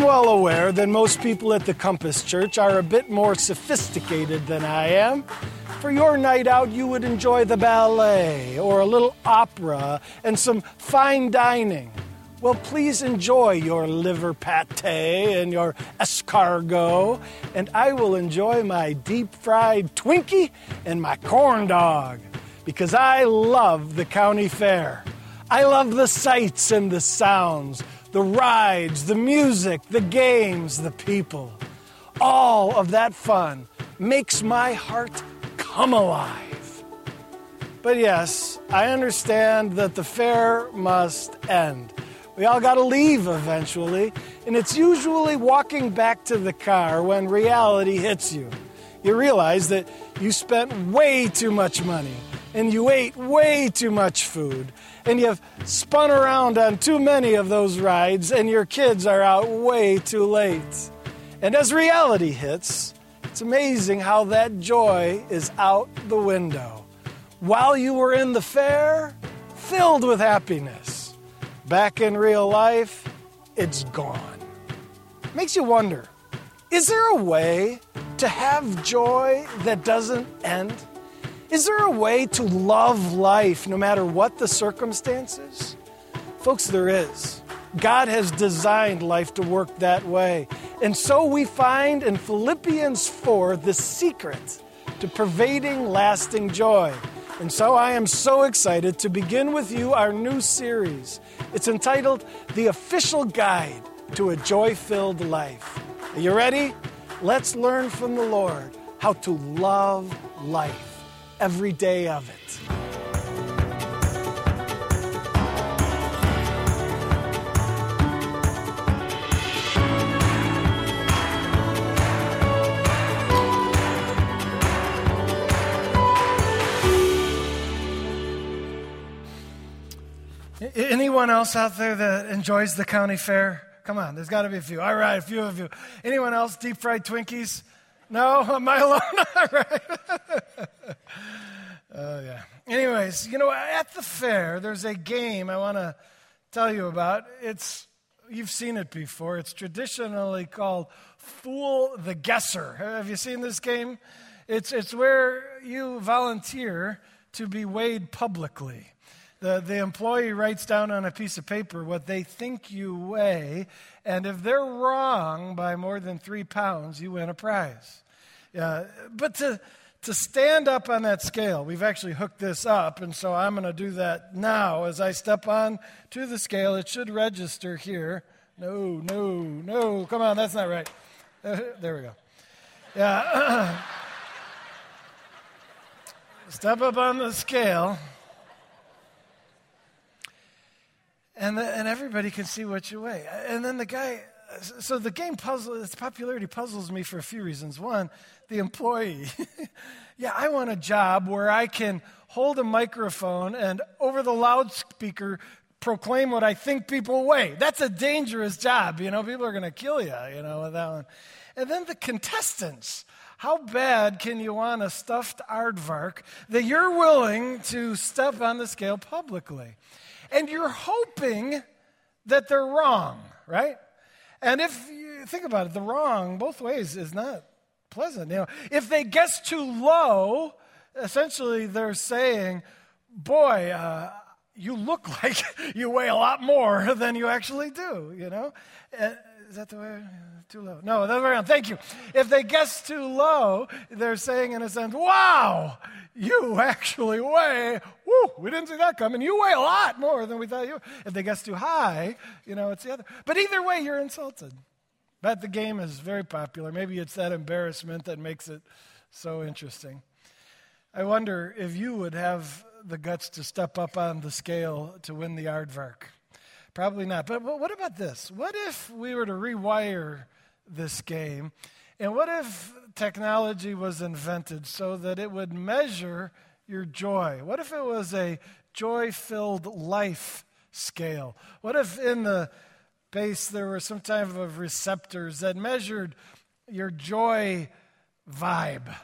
well aware that most people at the Compass Church are a bit more sophisticated than I am. For your night out, you would enjoy the ballet or a little opera and some fine dining. Well, please enjoy your liver pate and your escargot, and I will enjoy my deep fried Twinkie and my corn dog because I love the county fair. I love the sights and the sounds, the rides, the music, the games, the people. All of that fun makes my heart come alive. But yes, I understand that the fair must end. We all got to leave eventually, and it's usually walking back to the car when reality hits you. You realize that you spent way too much money, and you ate way too much food, and you've spun around on too many of those rides, and your kids are out way too late. And as reality hits, it's amazing how that joy is out the window. While you were in the fair, filled with happiness back in real life, it's gone. Makes you wonder is there a way to have joy that doesn't end? Is there a way to love life no matter what the circumstances? Folks, there is. God has designed life to work that way. And so we find in Philippians 4 the secret to pervading lasting joy. And so I am so excited to begin with you our new series. It's entitled The Official Guide to a Joy Filled Life. Are you ready? Let's learn from the Lord how to love life every day of it. Anyone else out there that enjoys the county fair? Come on, there's got to be a few. All right, a few of you. Anyone else deep fried Twinkies? No? Am I alone? All right. oh, yeah. Anyways, you know, at the fair, there's a game I want to tell you about. It's you've seen it before. It's traditionally called Fool the Guesser. Have you seen this game? It's, it's where you volunteer to be weighed publicly. The, the employee writes down on a piece of paper what they think you weigh, and if they're wrong by more than three pounds, you win a prize. Uh, but to, to stand up on that scale, we've actually hooked this up, and so I'm going to do that now. As I step on to the scale, it should register here. No, no, no. Come on, that's not right. There we go. Yeah. step up on the scale. and, the, and everybody can see what you weigh. And then the guy, so the game puzzle, its popularity puzzles me for a few reasons. One, the employee. yeah, I want a job where I can hold a microphone and over the loudspeaker proclaim what I think people weigh. That's a dangerous job. You know, people are going to kill you, you know, with that one. And then the contestants. How bad can you want a stuffed aardvark that you're willing to step on the scale publicly? and you're hoping that they're wrong, right? And if you think about it, the wrong both ways is not pleasant. You know, if they guess too low, essentially they're saying, "Boy, uh, you look like you weigh a lot more than you actually do." You know, uh, is that the way? Too low. No, the other way around. Thank you. If they guess too low, they're saying in a sense, "Wow, you actually weigh, whoo, we didn't see that coming. You weigh a lot more than we thought you If they guess too high, you know, it's the other. But either way, you're insulted. But the game is very popular. Maybe it's that embarrassment that makes it so interesting. I wonder if you would have the guts to step up on the scale to win the aardvark. Probably not. But what about this? What if we were to rewire this game and what if technology was invented so that it would measure your joy? What if it was a joy filled life scale? What if in the base there were some type of receptors that measured your joy vibe?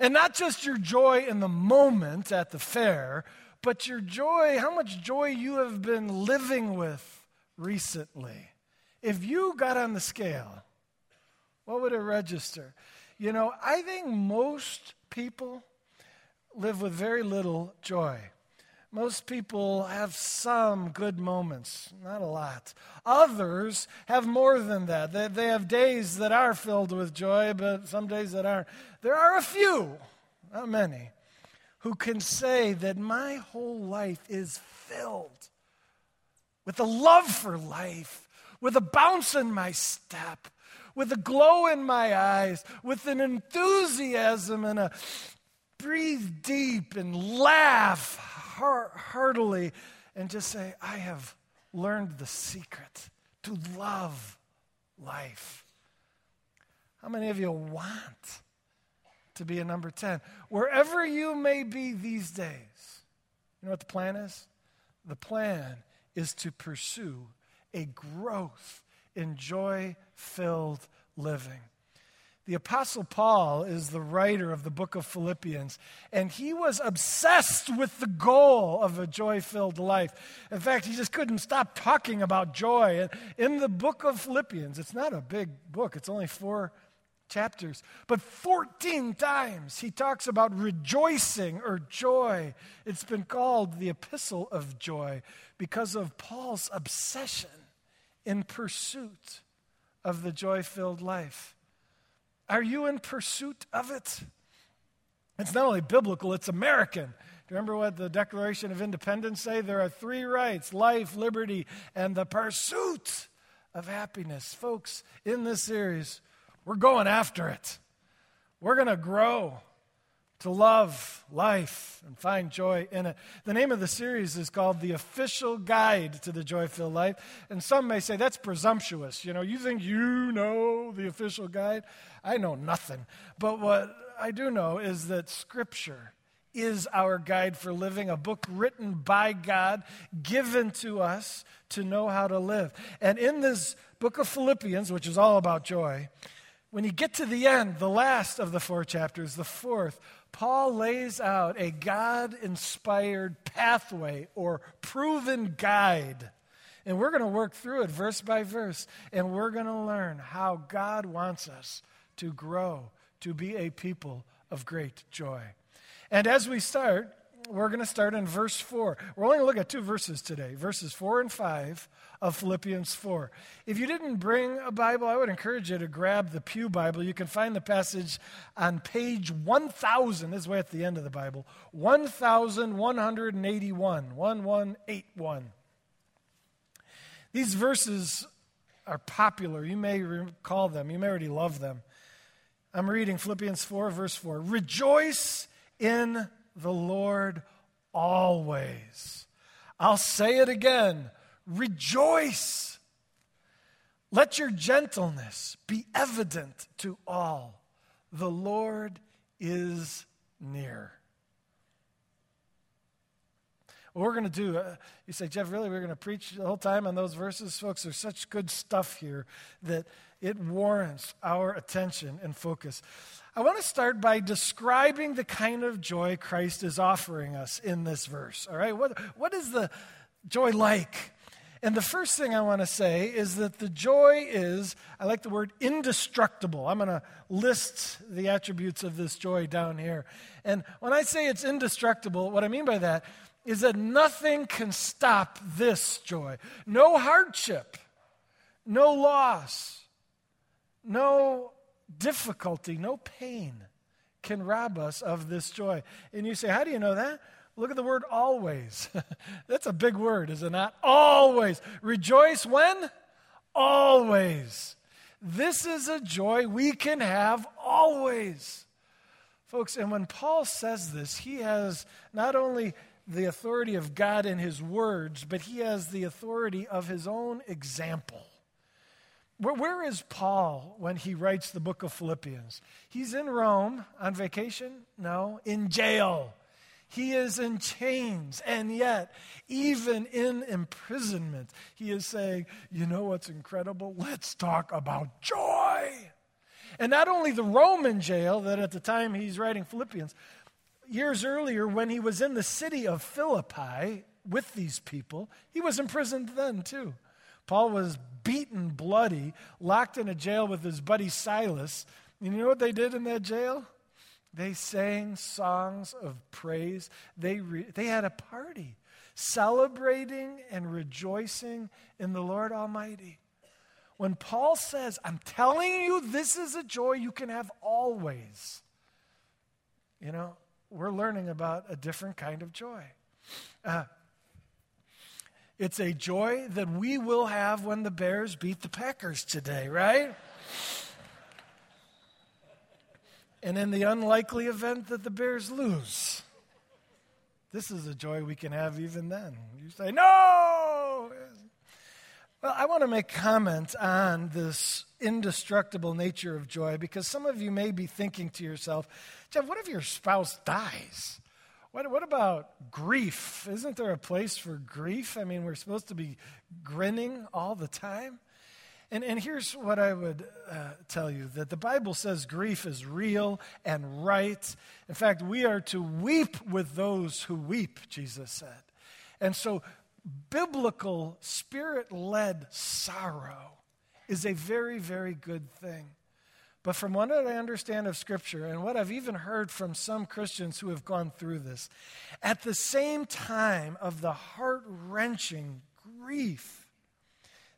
And not just your joy in the moment at the fair, but your joy, how much joy you have been living with recently. If you got on the scale, what would it register? You know, I think most people live with very little joy. Most people have some good moments, not a lot. Others have more than that. They, they have days that are filled with joy, but some days that aren't. There are a few, not many, who can say that my whole life is filled with a love for life, with a bounce in my step, with a glow in my eyes, with an enthusiasm and a breathe deep and laugh heartily and just say, I have learned the secret to love life. How many of you want to be a number 10? Wherever you may be these days, you know what the plan is? The plan is to pursue a growth in joy filled living. The Apostle Paul is the writer of the book of Philippians, and he was obsessed with the goal of a joy filled life. In fact, he just couldn't stop talking about joy. In the book of Philippians, it's not a big book, it's only four chapters, but 14 times he talks about rejoicing or joy. It's been called the epistle of joy because of Paul's obsession in pursuit of the joy filled life. Are you in pursuit of it? It's not only biblical, it's American. Remember what the Declaration of Independence say? There are three rights life, liberty, and the pursuit of happiness. Folks, in this series, we're going after it. We're going to grow to love life and find joy in it. The name of the series is called The Official Guide to the Joy Filled Life. And some may say that's presumptuous. You know, you think you know the official guide? I know nothing. But what I do know is that Scripture is our guide for living, a book written by God, given to us to know how to live. And in this book of Philippians, which is all about joy, when you get to the end, the last of the four chapters, the fourth, Paul lays out a God inspired pathway or proven guide. And we're going to work through it verse by verse, and we're going to learn how God wants us to grow, to be a people of great joy. And as we start, we're going to start in verse 4. We're only going to look at two verses today verses 4 and 5 of Philippians 4. If you didn't bring a Bible, I would encourage you to grab the Pew Bible. You can find the passage on page 1000, this way at the end of the Bible 1181, 1181. These verses are popular. You may recall them, you may already love them. I'm reading Philippians 4, verse 4. Rejoice in the Lord always. I'll say it again rejoice. Let your gentleness be evident to all. The Lord is near. What we're going to do, uh, you say, Jeff, really, we're going to preach the whole time on those verses? Folks, there's such good stuff here that it warrants our attention and focus. I want to start by describing the kind of joy Christ is offering us in this verse. All right? What, what is the joy like? And the first thing I want to say is that the joy is, I like the word indestructible. I'm going to list the attributes of this joy down here. And when I say it's indestructible, what I mean by that is that nothing can stop this joy. No hardship, no loss, no difficulty, no pain can rob us of this joy. And you say, How do you know that? Look at the word always. That's a big word, is it not? Always. Rejoice when? Always. This is a joy we can have always. Folks, and when Paul says this, he has not only the authority of God in his words, but he has the authority of his own example. Where, where is Paul when he writes the book of Philippians? He's in Rome on vacation? No, in jail. He is in chains, and yet, even in imprisonment, he is saying, You know what's incredible? Let's talk about joy. And not only the Roman jail, that at the time he's writing Philippians, years earlier, when he was in the city of Philippi with these people, he was imprisoned then too. Paul was beaten bloody, locked in a jail with his buddy Silas. And you know what they did in that jail? They sang songs of praise. They, re- they had a party celebrating and rejoicing in the Lord Almighty. When Paul says, I'm telling you, this is a joy you can have always, you know, we're learning about a different kind of joy. Uh, it's a joy that we will have when the Bears beat the Packers today, right? and in the unlikely event that the Bears lose. This is a joy we can have even then. You say, no! Well, I want to make comment on this indestructible nature of joy because some of you may be thinking to yourself, Jeff, what if your spouse dies? What, what about grief? Isn't there a place for grief? I mean, we're supposed to be grinning all the time. And, and here's what I would uh, tell you that the Bible says grief is real and right. In fact, we are to weep with those who weep, Jesus said. And so, biblical, spirit led sorrow is a very, very good thing. But from what I understand of Scripture and what I've even heard from some Christians who have gone through this, at the same time of the heart wrenching grief,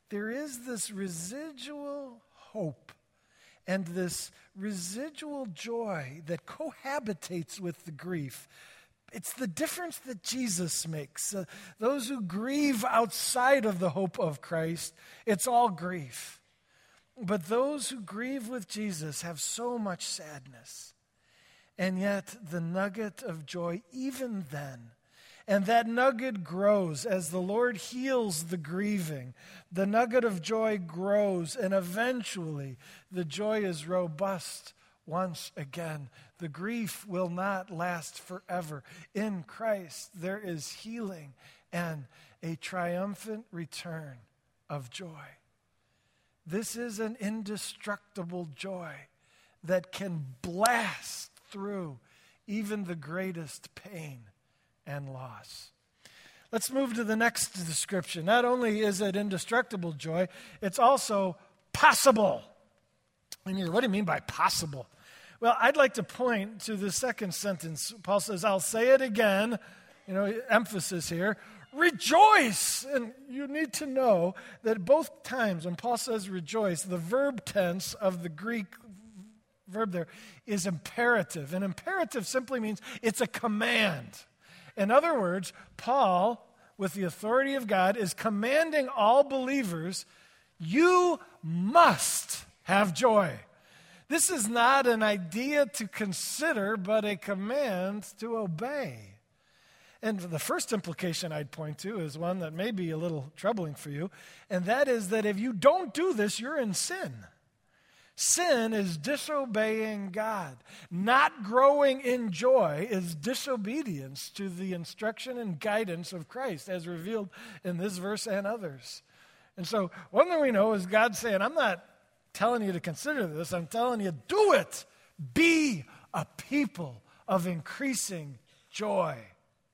there is this residual hope and this residual joy that cohabitates with the grief. It's the difference that Jesus makes. Uh, those who grieve outside of the hope of Christ, it's all grief. But those who grieve with Jesus have so much sadness. And yet, the nugget of joy, even then, and that nugget grows as the Lord heals the grieving. The nugget of joy grows, and eventually the joy is robust once again. The grief will not last forever. In Christ, there is healing and a triumphant return of joy. This is an indestructible joy that can blast through even the greatest pain and loss. Let's move to the next description. Not only is it indestructible joy, it's also possible. And you're, what do you mean by possible? Well, I'd like to point to the second sentence. Paul says, I'll say it again, you know, emphasis here. Rejoice! And you need to know that both times when Paul says rejoice, the verb tense of the Greek verb there is imperative. And imperative simply means it's a command. In other words, Paul, with the authority of God, is commanding all believers you must have joy. This is not an idea to consider, but a command to obey. And the first implication I'd point to is one that may be a little troubling for you, and that is that if you don't do this, you're in sin. Sin is disobeying God. Not growing in joy is disobedience to the instruction and guidance of Christ, as revealed in this verse and others. And so, one thing we know is God saying, I'm not telling you to consider this, I'm telling you, do it. Be a people of increasing joy.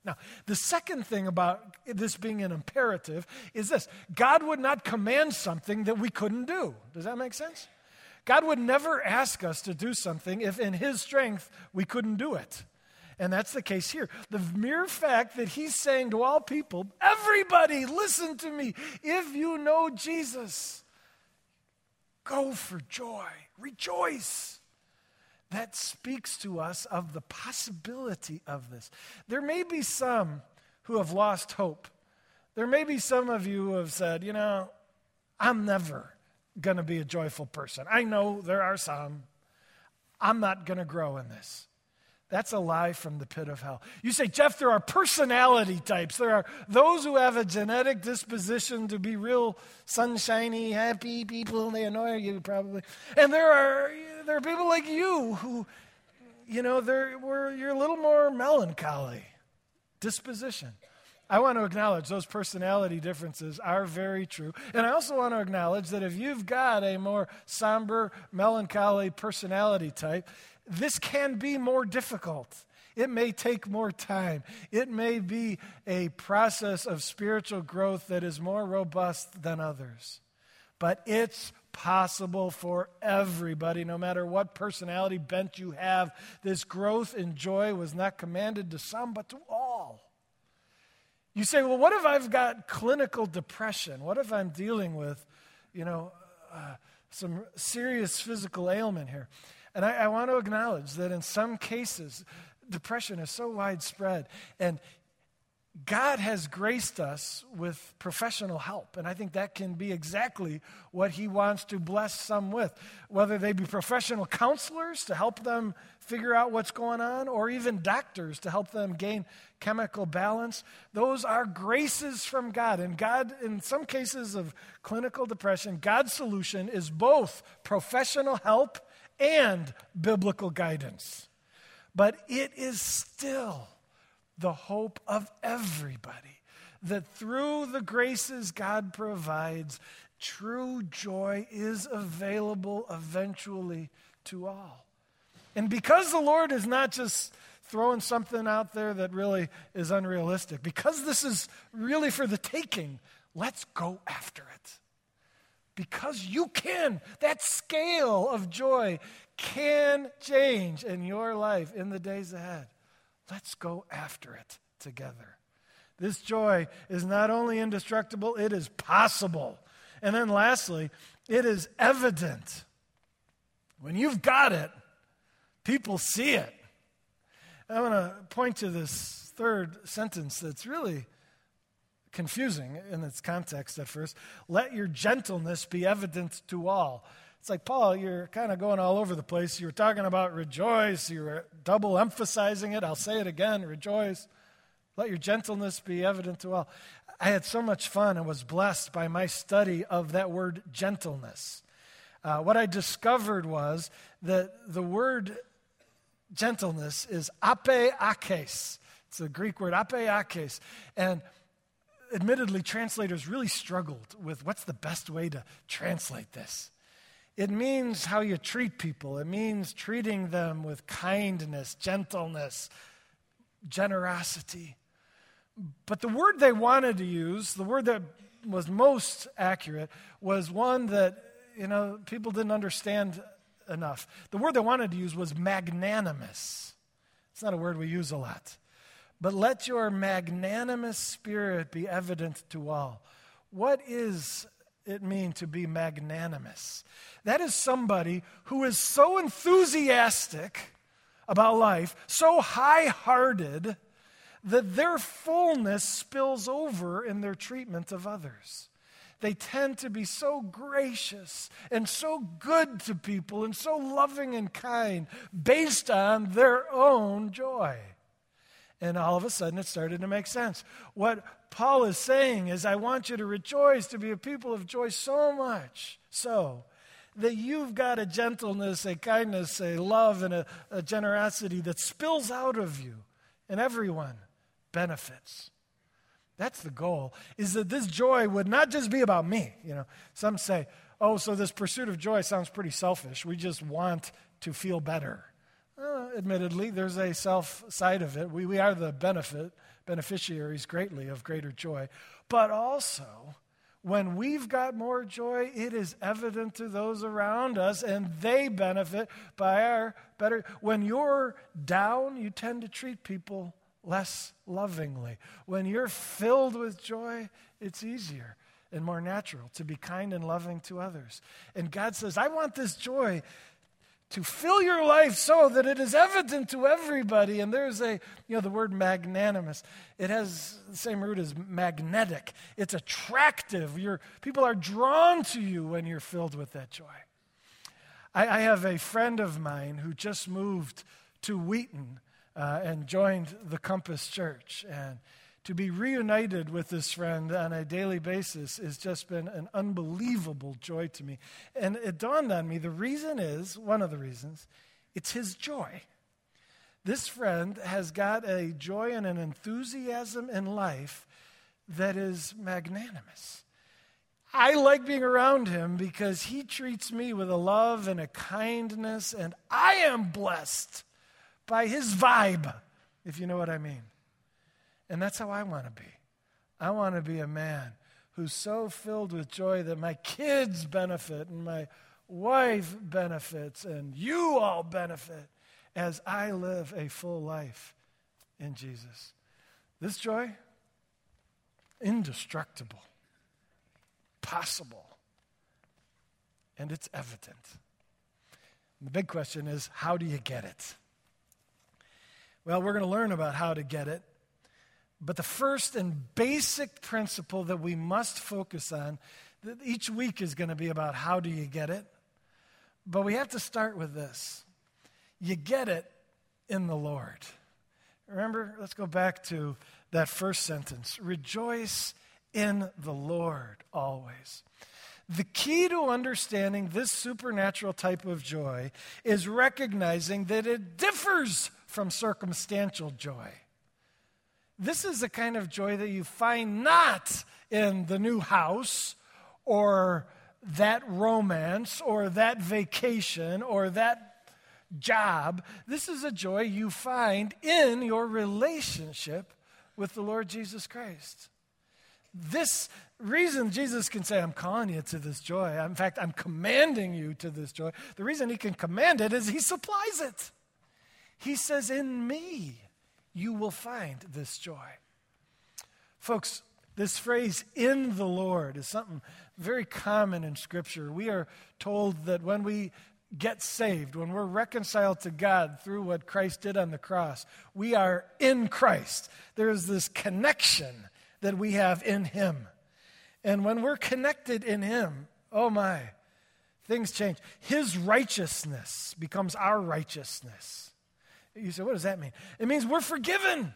Now, the second thing about this being an imperative is this God would not command something that we couldn't do. Does that make sense? God would never ask us to do something if in His strength we couldn't do it. And that's the case here. The mere fact that He's saying to all people, everybody, listen to me. If you know Jesus, go for joy, rejoice. That speaks to us of the possibility of this. There may be some who have lost hope. There may be some of you who have said, you know, I'm never going to be a joyful person. I know there are some. I'm not going to grow in this. That's a lie from the pit of hell. You say, Jeff, there are personality types. There are those who have a genetic disposition to be real sunshiny, happy people. and They annoy you probably. And there are, there are people like you who, you know, they're, you're a little more melancholy disposition. I want to acknowledge those personality differences are very true. And I also want to acknowledge that if you've got a more somber, melancholy personality type, this can be more difficult. It may take more time. It may be a process of spiritual growth that is more robust than others. But it's possible for everybody, no matter what personality bent you have. This growth in joy was not commanded to some, but to all. You say, well, what if I've got clinical depression? What if I'm dealing with, you know, uh, some serious physical ailment here? And I, I want to acknowledge that in some cases, depression is so widespread. And God has graced us with professional help, and I think that can be exactly what He wants to bless some with. Whether they be professional counselors to help them figure out what's going on, or even doctors to help them gain chemical balance, those are graces from God. And God, in some cases of clinical depression, God's solution is both professional help and biblical guidance. But it is still the hope of everybody. That through the graces God provides, true joy is available eventually to all. And because the Lord is not just throwing something out there that really is unrealistic, because this is really for the taking, let's go after it. Because you can. That scale of joy can change in your life in the days ahead. Let's go after it together. This joy is not only indestructible, it is possible. And then lastly, it is evident. When you've got it, people see it. I want to point to this third sentence that's really confusing in its context at first. Let your gentleness be evident to all. It's like, Paul, you're kind of going all over the place. You were talking about rejoice. You were double emphasizing it. I'll say it again rejoice. Let your gentleness be evident to all. I had so much fun and was blessed by my study of that word gentleness. Uh, what I discovered was that the word gentleness is epieikes. It's a Greek word, epieikes. And admittedly, translators really struggled with what's the best way to translate this. It means how you treat people. It means treating them with kindness, gentleness, generosity. But the word they wanted to use, the word that was most accurate, was one that, you know, people didn't understand enough. The word they wanted to use was magnanimous. It's not a word we use a lot. But let your magnanimous spirit be evident to all. What is it mean to be magnanimous? That is somebody who is so enthusiastic about life, so high hearted, that their fullness spills over in their treatment of others. They tend to be so gracious and so good to people and so loving and kind based on their own joy. And all of a sudden, it started to make sense. What Paul is saying is, I want you to rejoice, to be a people of joy so much so that you've got a gentleness, a kindness, a love, and a, a generosity that spills out of you, and everyone benefits. That's the goal, is that this joy would not just be about me. You know, some say, oh, so this pursuit of joy sounds pretty selfish. We just want to feel better. Admittedly, there's a self side of it. We, we are the benefit, beneficiaries greatly of greater joy. But also, when we've got more joy, it is evident to those around us, and they benefit by our better. When you're down, you tend to treat people less lovingly. When you're filled with joy, it's easier and more natural to be kind and loving to others. And God says, I want this joy to fill your life so that it is evident to everybody. And there's a, you know, the word magnanimous. It has the same root as magnetic. It's attractive. Your, people are drawn to you when you're filled with that joy. I, I have a friend of mine who just moved to Wheaton uh, and joined the Compass Church. And to be reunited with this friend on a daily basis has just been an unbelievable joy to me. And it dawned on me the reason is one of the reasons it's his joy. This friend has got a joy and an enthusiasm in life that is magnanimous. I like being around him because he treats me with a love and a kindness, and I am blessed by his vibe if you know what I mean. And that's how I want to be. I want to be a man who's so filled with joy that my kids benefit and my wife benefits and you all benefit as I live a full life in Jesus. This joy, indestructible, possible, and it's evident. And the big question is how do you get it? Well, we're going to learn about how to get it but the first and basic principle that we must focus on, that each week is going to be about how do you get it. But we have to start with this you get it in the Lord. Remember, let's go back to that first sentence rejoice in the Lord always. The key to understanding this supernatural type of joy is recognizing that it differs from circumstantial joy. This is the kind of joy that you find not in the new house or that romance or that vacation or that job. This is a joy you find in your relationship with the Lord Jesus Christ. This reason Jesus can say, I'm calling you to this joy. In fact, I'm commanding you to this joy. The reason he can command it is he supplies it. He says, In me you will find this joy. Folks, this phrase, in the Lord, is something very common in Scripture. We are told that when we get saved, when we're reconciled to God through what Christ did on the cross, we are in Christ. There is this connection that we have in Him. And when we're connected in Him, oh my, things change. His righteousness becomes our righteousness. You say, what does that mean? It means we're forgiven.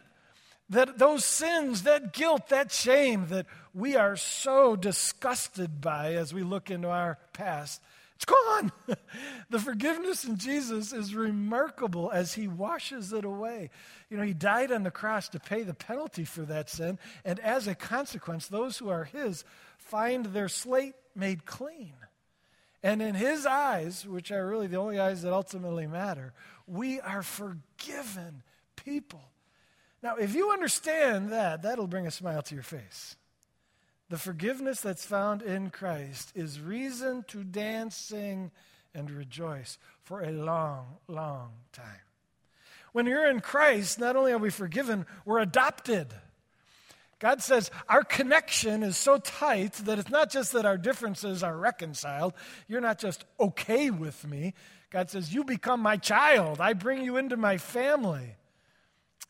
That those sins, that guilt, that shame that we are so disgusted by as we look into our past, it's gone. the forgiveness in Jesus is remarkable as he washes it away. You know, he died on the cross to pay the penalty for that sin, and as a consequence, those who are his find their slate made clean. And in his eyes, which are really the only eyes that ultimately matter, we are forgiven people. Now, if you understand that, that'll bring a smile to your face. The forgiveness that's found in Christ is reason to dance, sing, and rejoice for a long, long time. When you're in Christ, not only are we forgiven, we're adopted. God says our connection is so tight that it's not just that our differences are reconciled. You're not just okay with me. God says, You become my child. I bring you into my family.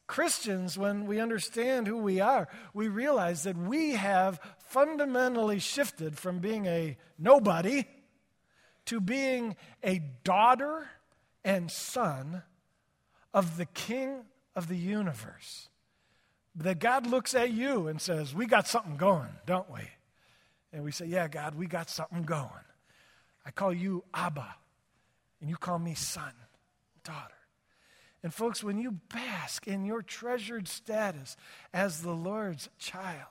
Christians, when we understand who we are, we realize that we have fundamentally shifted from being a nobody to being a daughter and son of the King of the universe that God looks at you and says, We got something going, don't we? And we say, Yeah, God, we got something going. I call you Abba, and you call me son, daughter. And folks, when you bask in your treasured status as the Lord's child,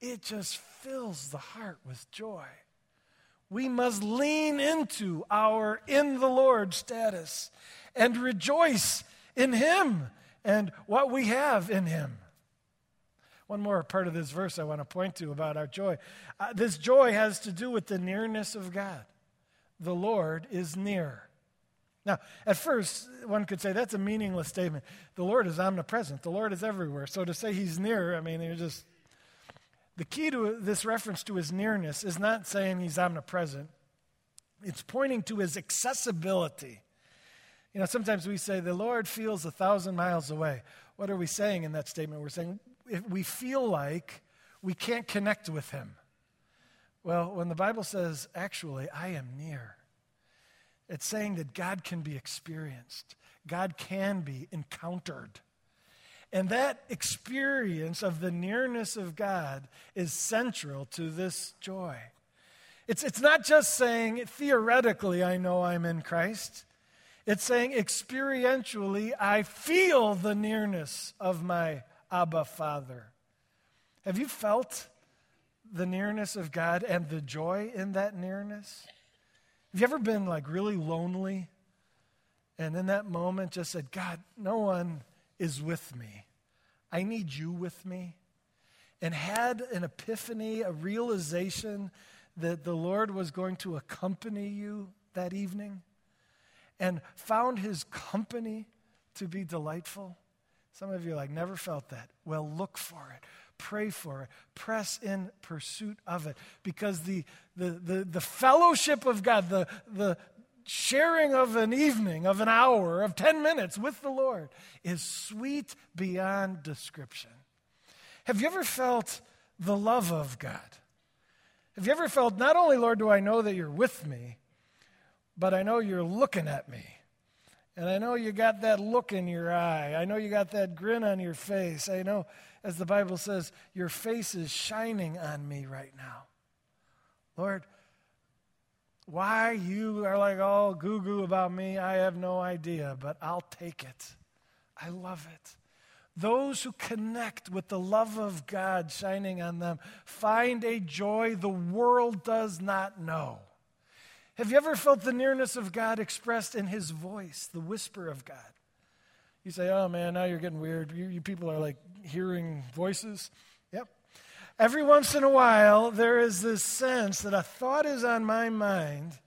it just fills the heart with joy. We must lean into our in the Lord status and rejoice in Him and what we have in Him. One more part of this verse I want to point to about our joy. Uh, this joy has to do with the nearness of God. The Lord is near. Now, at first, one could say that's a meaningless statement. The Lord is omnipresent, the Lord is everywhere. So to say he's near, I mean, you're just. The key to this reference to his nearness is not saying he's omnipresent, it's pointing to his accessibility. You know, sometimes we say the Lord feels a thousand miles away. What are we saying in that statement? We're saying we feel like we can't connect with him. Well, when the Bible says, actually, I am near, it's saying that God can be experienced, God can be encountered. And that experience of the nearness of God is central to this joy. It's, it's not just saying, theoretically, I know I'm in Christ. It's saying, experientially, I feel the nearness of my Abba, Father. Have you felt the nearness of God and the joy in that nearness? Have you ever been like really lonely and in that moment just said, God, no one is with me. I need you with me. And had an epiphany, a realization that the Lord was going to accompany you that evening and found his company to be delightful. Some of you are like, never felt that. Well, look for it. Pray for it. Press in pursuit of it. Because the, the, the, the fellowship of God, the, the sharing of an evening, of an hour, of 10 minutes with the Lord is sweet beyond description. Have you ever felt the love of God? Have you ever felt, not only, Lord, do I know that you're with me, but I know you're looking at me. And I know you got that look in your eye. I know you got that grin on your face. I know, as the Bible says, your face is shining on me right now. Lord, why you are like all goo goo about me, I have no idea, but I'll take it. I love it. Those who connect with the love of God shining on them find a joy the world does not know. Have you ever felt the nearness of God expressed in His voice, the whisper of God? You say, oh man, now you're getting weird. You, you people are like hearing voices. Yep. Every once in a while, there is this sense that a thought is on my mind,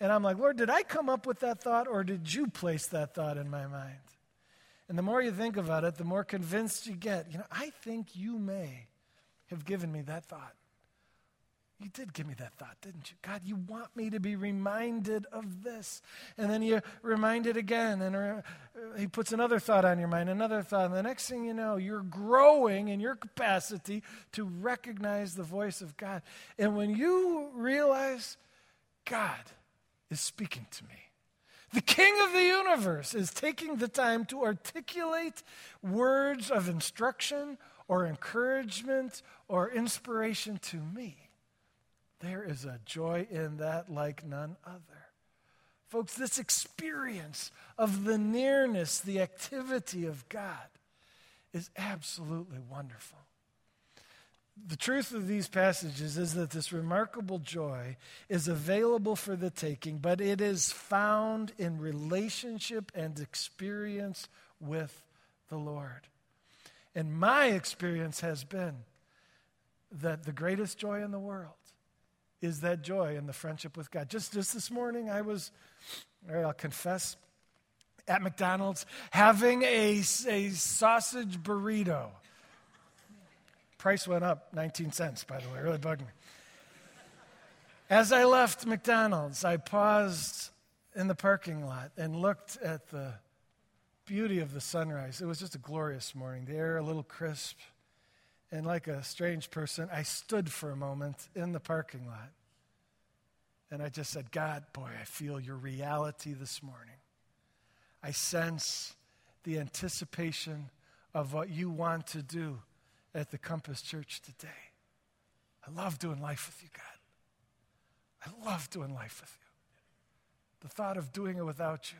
and I'm like, Lord, did I come up with that thought, or did you place that thought in my mind? And the more you think about it, the more convinced you get. You know, I think you may have given me that thought. You did give me that thought, didn't you? God, you want me to be reminded of this. And then you remind it again, and uh, He puts another thought on your mind, another thought. And the next thing you know, you're growing in your capacity to recognize the voice of God. And when you realize God is speaking to me, the King of the universe is taking the time to articulate words of instruction or encouragement or inspiration to me. There is a joy in that like none other. Folks, this experience of the nearness, the activity of God is absolutely wonderful the truth of these passages is that this remarkable joy is available for the taking, but it is found in relationship and experience with the Lord. And my experience has been that the greatest joy in the world is that joy and the friendship with God. Just, just this morning, I was, I'll confess, at McDonald's having a, a sausage burrito. Price went up 19 cents, by the way, really bugged me. As I left McDonald's, I paused in the parking lot and looked at the beauty of the sunrise. It was just a glorious morning, the air a little crisp. And like a strange person, I stood for a moment in the parking lot. And I just said, God, boy, I feel your reality this morning. I sense the anticipation of what you want to do at the Compass Church today. I love doing life with you, God. I love doing life with you. The thought of doing it without you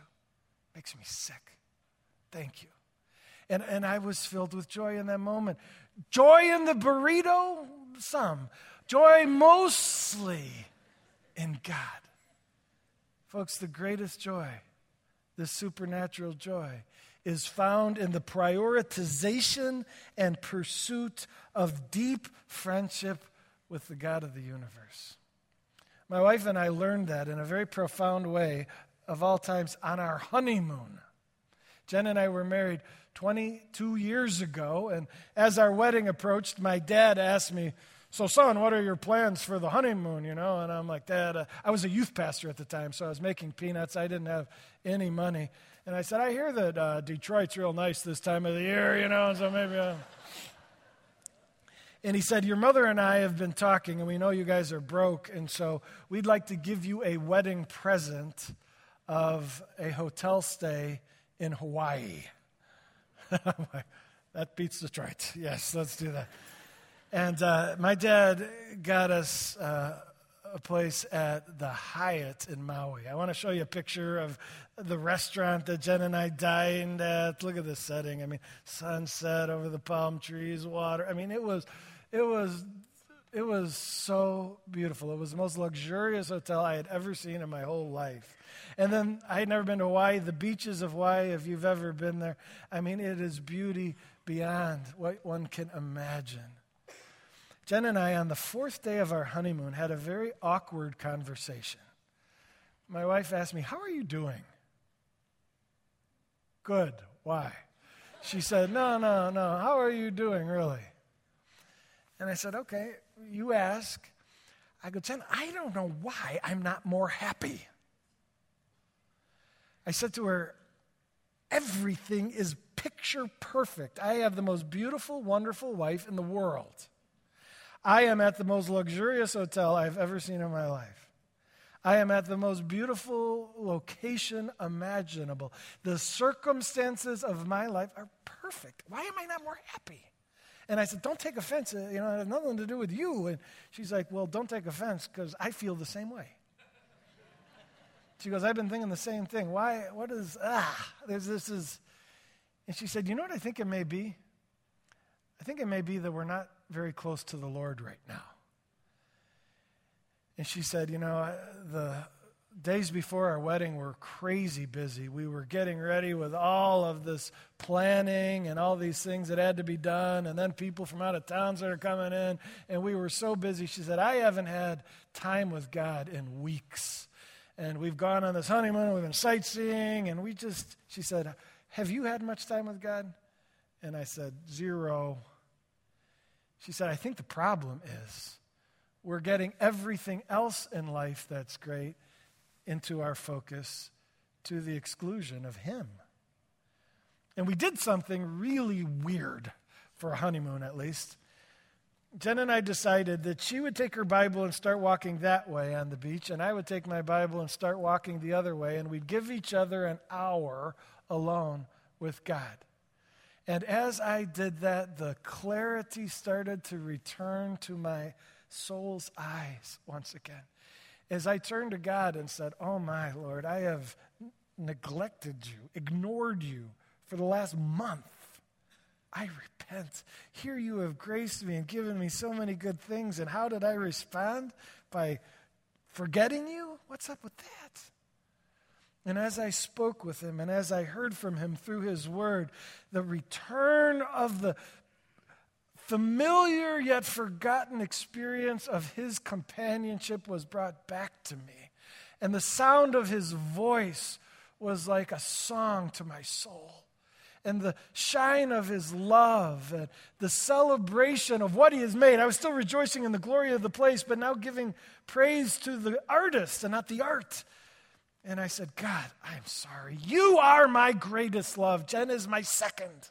makes me sick. Thank you. And, and I was filled with joy in that moment. Joy in the burrito, some. Joy mostly in God. Folks, the greatest joy, the supernatural joy, is found in the prioritization and pursuit of deep friendship with the God of the universe. My wife and I learned that in a very profound way, of all times, on our honeymoon. Jen and I were married 22 years ago, and as our wedding approached, my dad asked me, so, son, what are your plans for the honeymoon? You know, and I'm like, Dad, uh, I was a youth pastor at the time, so I was making peanuts. I didn't have any money. And I said, I hear that uh, Detroit's real nice this time of the year, you know, so maybe. I... And he said, Your mother and I have been talking, and we know you guys are broke, and so we'd like to give you a wedding present of a hotel stay in Hawaii. that beats Detroit. Yes, let's do that. And uh, my dad got us uh, a place at the Hyatt in Maui. I want to show you a picture of the restaurant that Jen and I dined at. Look at this setting. I mean, sunset over the palm trees, water. I mean, it was, it was it was so beautiful. It was the most luxurious hotel I had ever seen in my whole life. And then I had never been to Hawaii. The beaches of Hawaii, if you've ever been there, I mean, it is beauty beyond what one can imagine. Jen and I, on the fourth day of our honeymoon, had a very awkward conversation. My wife asked me, How are you doing? Good. Why? She said, No, no, no. How are you doing, really? And I said, Okay, you ask. I go, Jen, I don't know why I'm not more happy. I said to her, Everything is picture perfect. I have the most beautiful, wonderful wife in the world. I am at the most luxurious hotel I've ever seen in my life. I am at the most beautiful location imaginable. The circumstances of my life are perfect. Why am I not more happy? And I said, Don't take offense. Uh, you know, it has nothing to do with you. And she's like, Well, don't take offense because I feel the same way. She goes, I've been thinking the same thing. Why? What is, ah, there's this is. And she said, You know what I think it may be? I think it may be that we're not very close to the Lord right now. And she said, You know, the days before our wedding were crazy busy. We were getting ready with all of this planning and all these things that had to be done, and then people from out of town started coming in, and we were so busy. She said, I haven't had time with God in weeks. And we've gone on this honeymoon, we've been sightseeing, and we just, she said, Have you had much time with God? And I said, Zero. She said, I think the problem is we're getting everything else in life that's great into our focus to the exclusion of Him. And we did something really weird for a honeymoon, at least. Jen and I decided that she would take her Bible and start walking that way on the beach, and I would take my Bible and start walking the other way, and we'd give each other an hour alone with God. And as I did that, the clarity started to return to my soul's eyes once again. As I turned to God and said, Oh my Lord, I have neglected you, ignored you for the last month. I repent. Here you have graced me and given me so many good things. And how did I respond? By forgetting you? What's up with that? And as I spoke with him and as I heard from him through his word, the return of the familiar yet forgotten experience of his companionship was brought back to me. And the sound of his voice was like a song to my soul. And the shine of his love and the celebration of what he has made. I was still rejoicing in the glory of the place, but now giving praise to the artist and not the art and I said, God, I'm sorry. You are my greatest love. Jen is my second.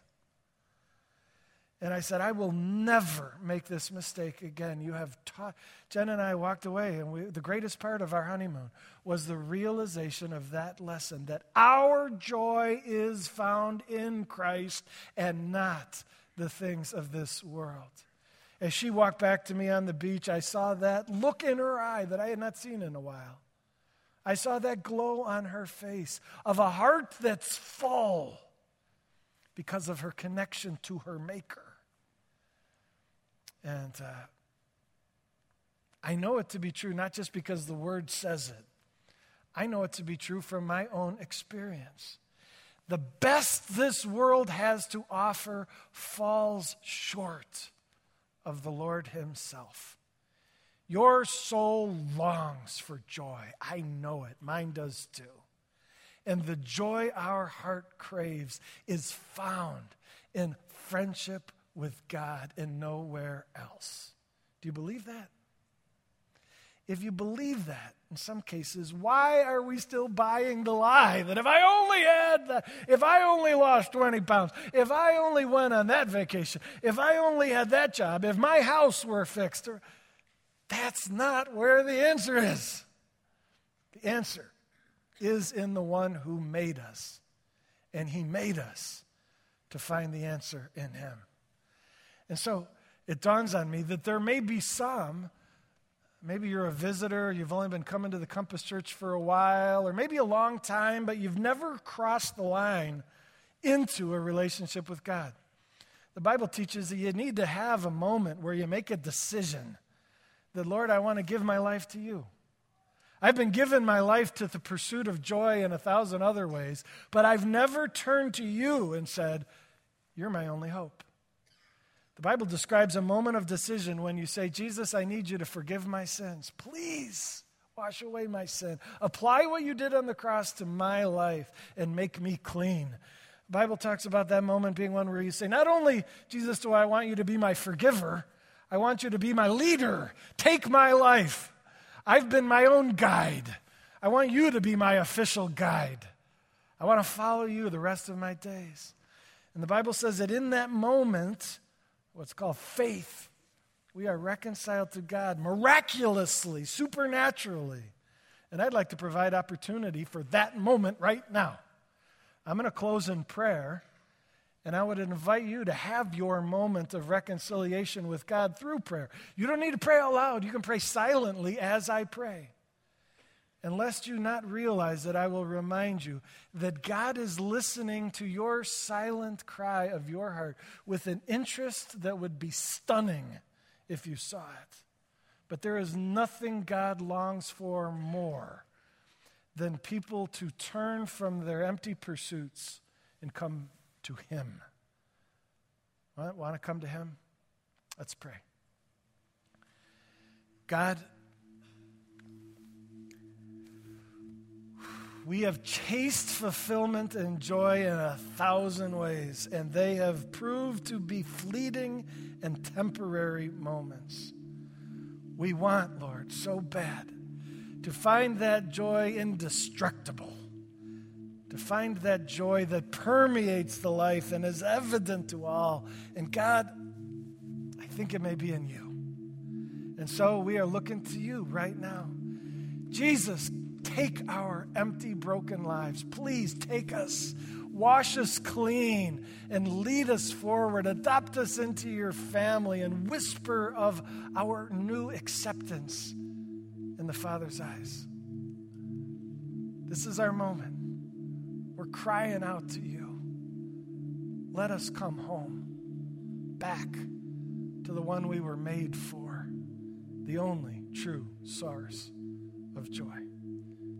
And I said, I will never make this mistake again. You have taught. Jen and I walked away, and we, the greatest part of our honeymoon was the realization of that lesson that our joy is found in Christ and not the things of this world. As she walked back to me on the beach, I saw that look in her eye that I had not seen in a while. I saw that glow on her face of a heart that's full because of her connection to her Maker. And uh, I know it to be true, not just because the Word says it, I know it to be true from my own experience. The best this world has to offer falls short of the Lord Himself. Your soul longs for joy. I know it. Mine does too. And the joy our heart craves is found in friendship with God and nowhere else. Do you believe that? If you believe that, in some cases, why are we still buying the lie that if I only had that, if I only lost 20 pounds, if I only went on that vacation, if I only had that job, if my house were fixed, or, that's not where the answer is. The answer is in the one who made us. And he made us to find the answer in him. And so it dawns on me that there may be some, maybe you're a visitor, you've only been coming to the Compass Church for a while, or maybe a long time, but you've never crossed the line into a relationship with God. The Bible teaches that you need to have a moment where you make a decision that, Lord, I want to give my life to you. I've been given my life to the pursuit of joy in a thousand other ways, but I've never turned to you and said, You're my only hope. The Bible describes a moment of decision when you say, Jesus, I need you to forgive my sins. Please wash away my sin. Apply what you did on the cross to my life and make me clean. The Bible talks about that moment being one where you say, Not only, Jesus, do I want you to be my forgiver, I want you to be my leader. Take my life. I've been my own guide. I want you to be my official guide. I want to follow you the rest of my days. And the Bible says that in that moment, what's called faith, we are reconciled to God miraculously, supernaturally. And I'd like to provide opportunity for that moment right now. I'm going to close in prayer. And I would invite you to have your moment of reconciliation with God through prayer. You don't need to pray out loud, you can pray silently as I pray. And lest you not realize that I will remind you that God is listening to your silent cry of your heart with an interest that would be stunning if you saw it. But there is nothing God longs for more than people to turn from their empty pursuits and come to Him. Want to come to Him? Let's pray. God, we have chased fulfillment and joy in a thousand ways, and they have proved to be fleeting and temporary moments. We want, Lord, so bad to find that joy indestructible to find that joy that permeates the life and is evident to all. And God, I think it may be in you. And so we are looking to you right now. Jesus, take our empty, broken lives. Please take us, wash us clean, and lead us forward. Adopt us into your family and whisper of our new acceptance in the Father's eyes. This is our moment. We're crying out to you. Let us come home, back to the one we were made for, the only true source of joy.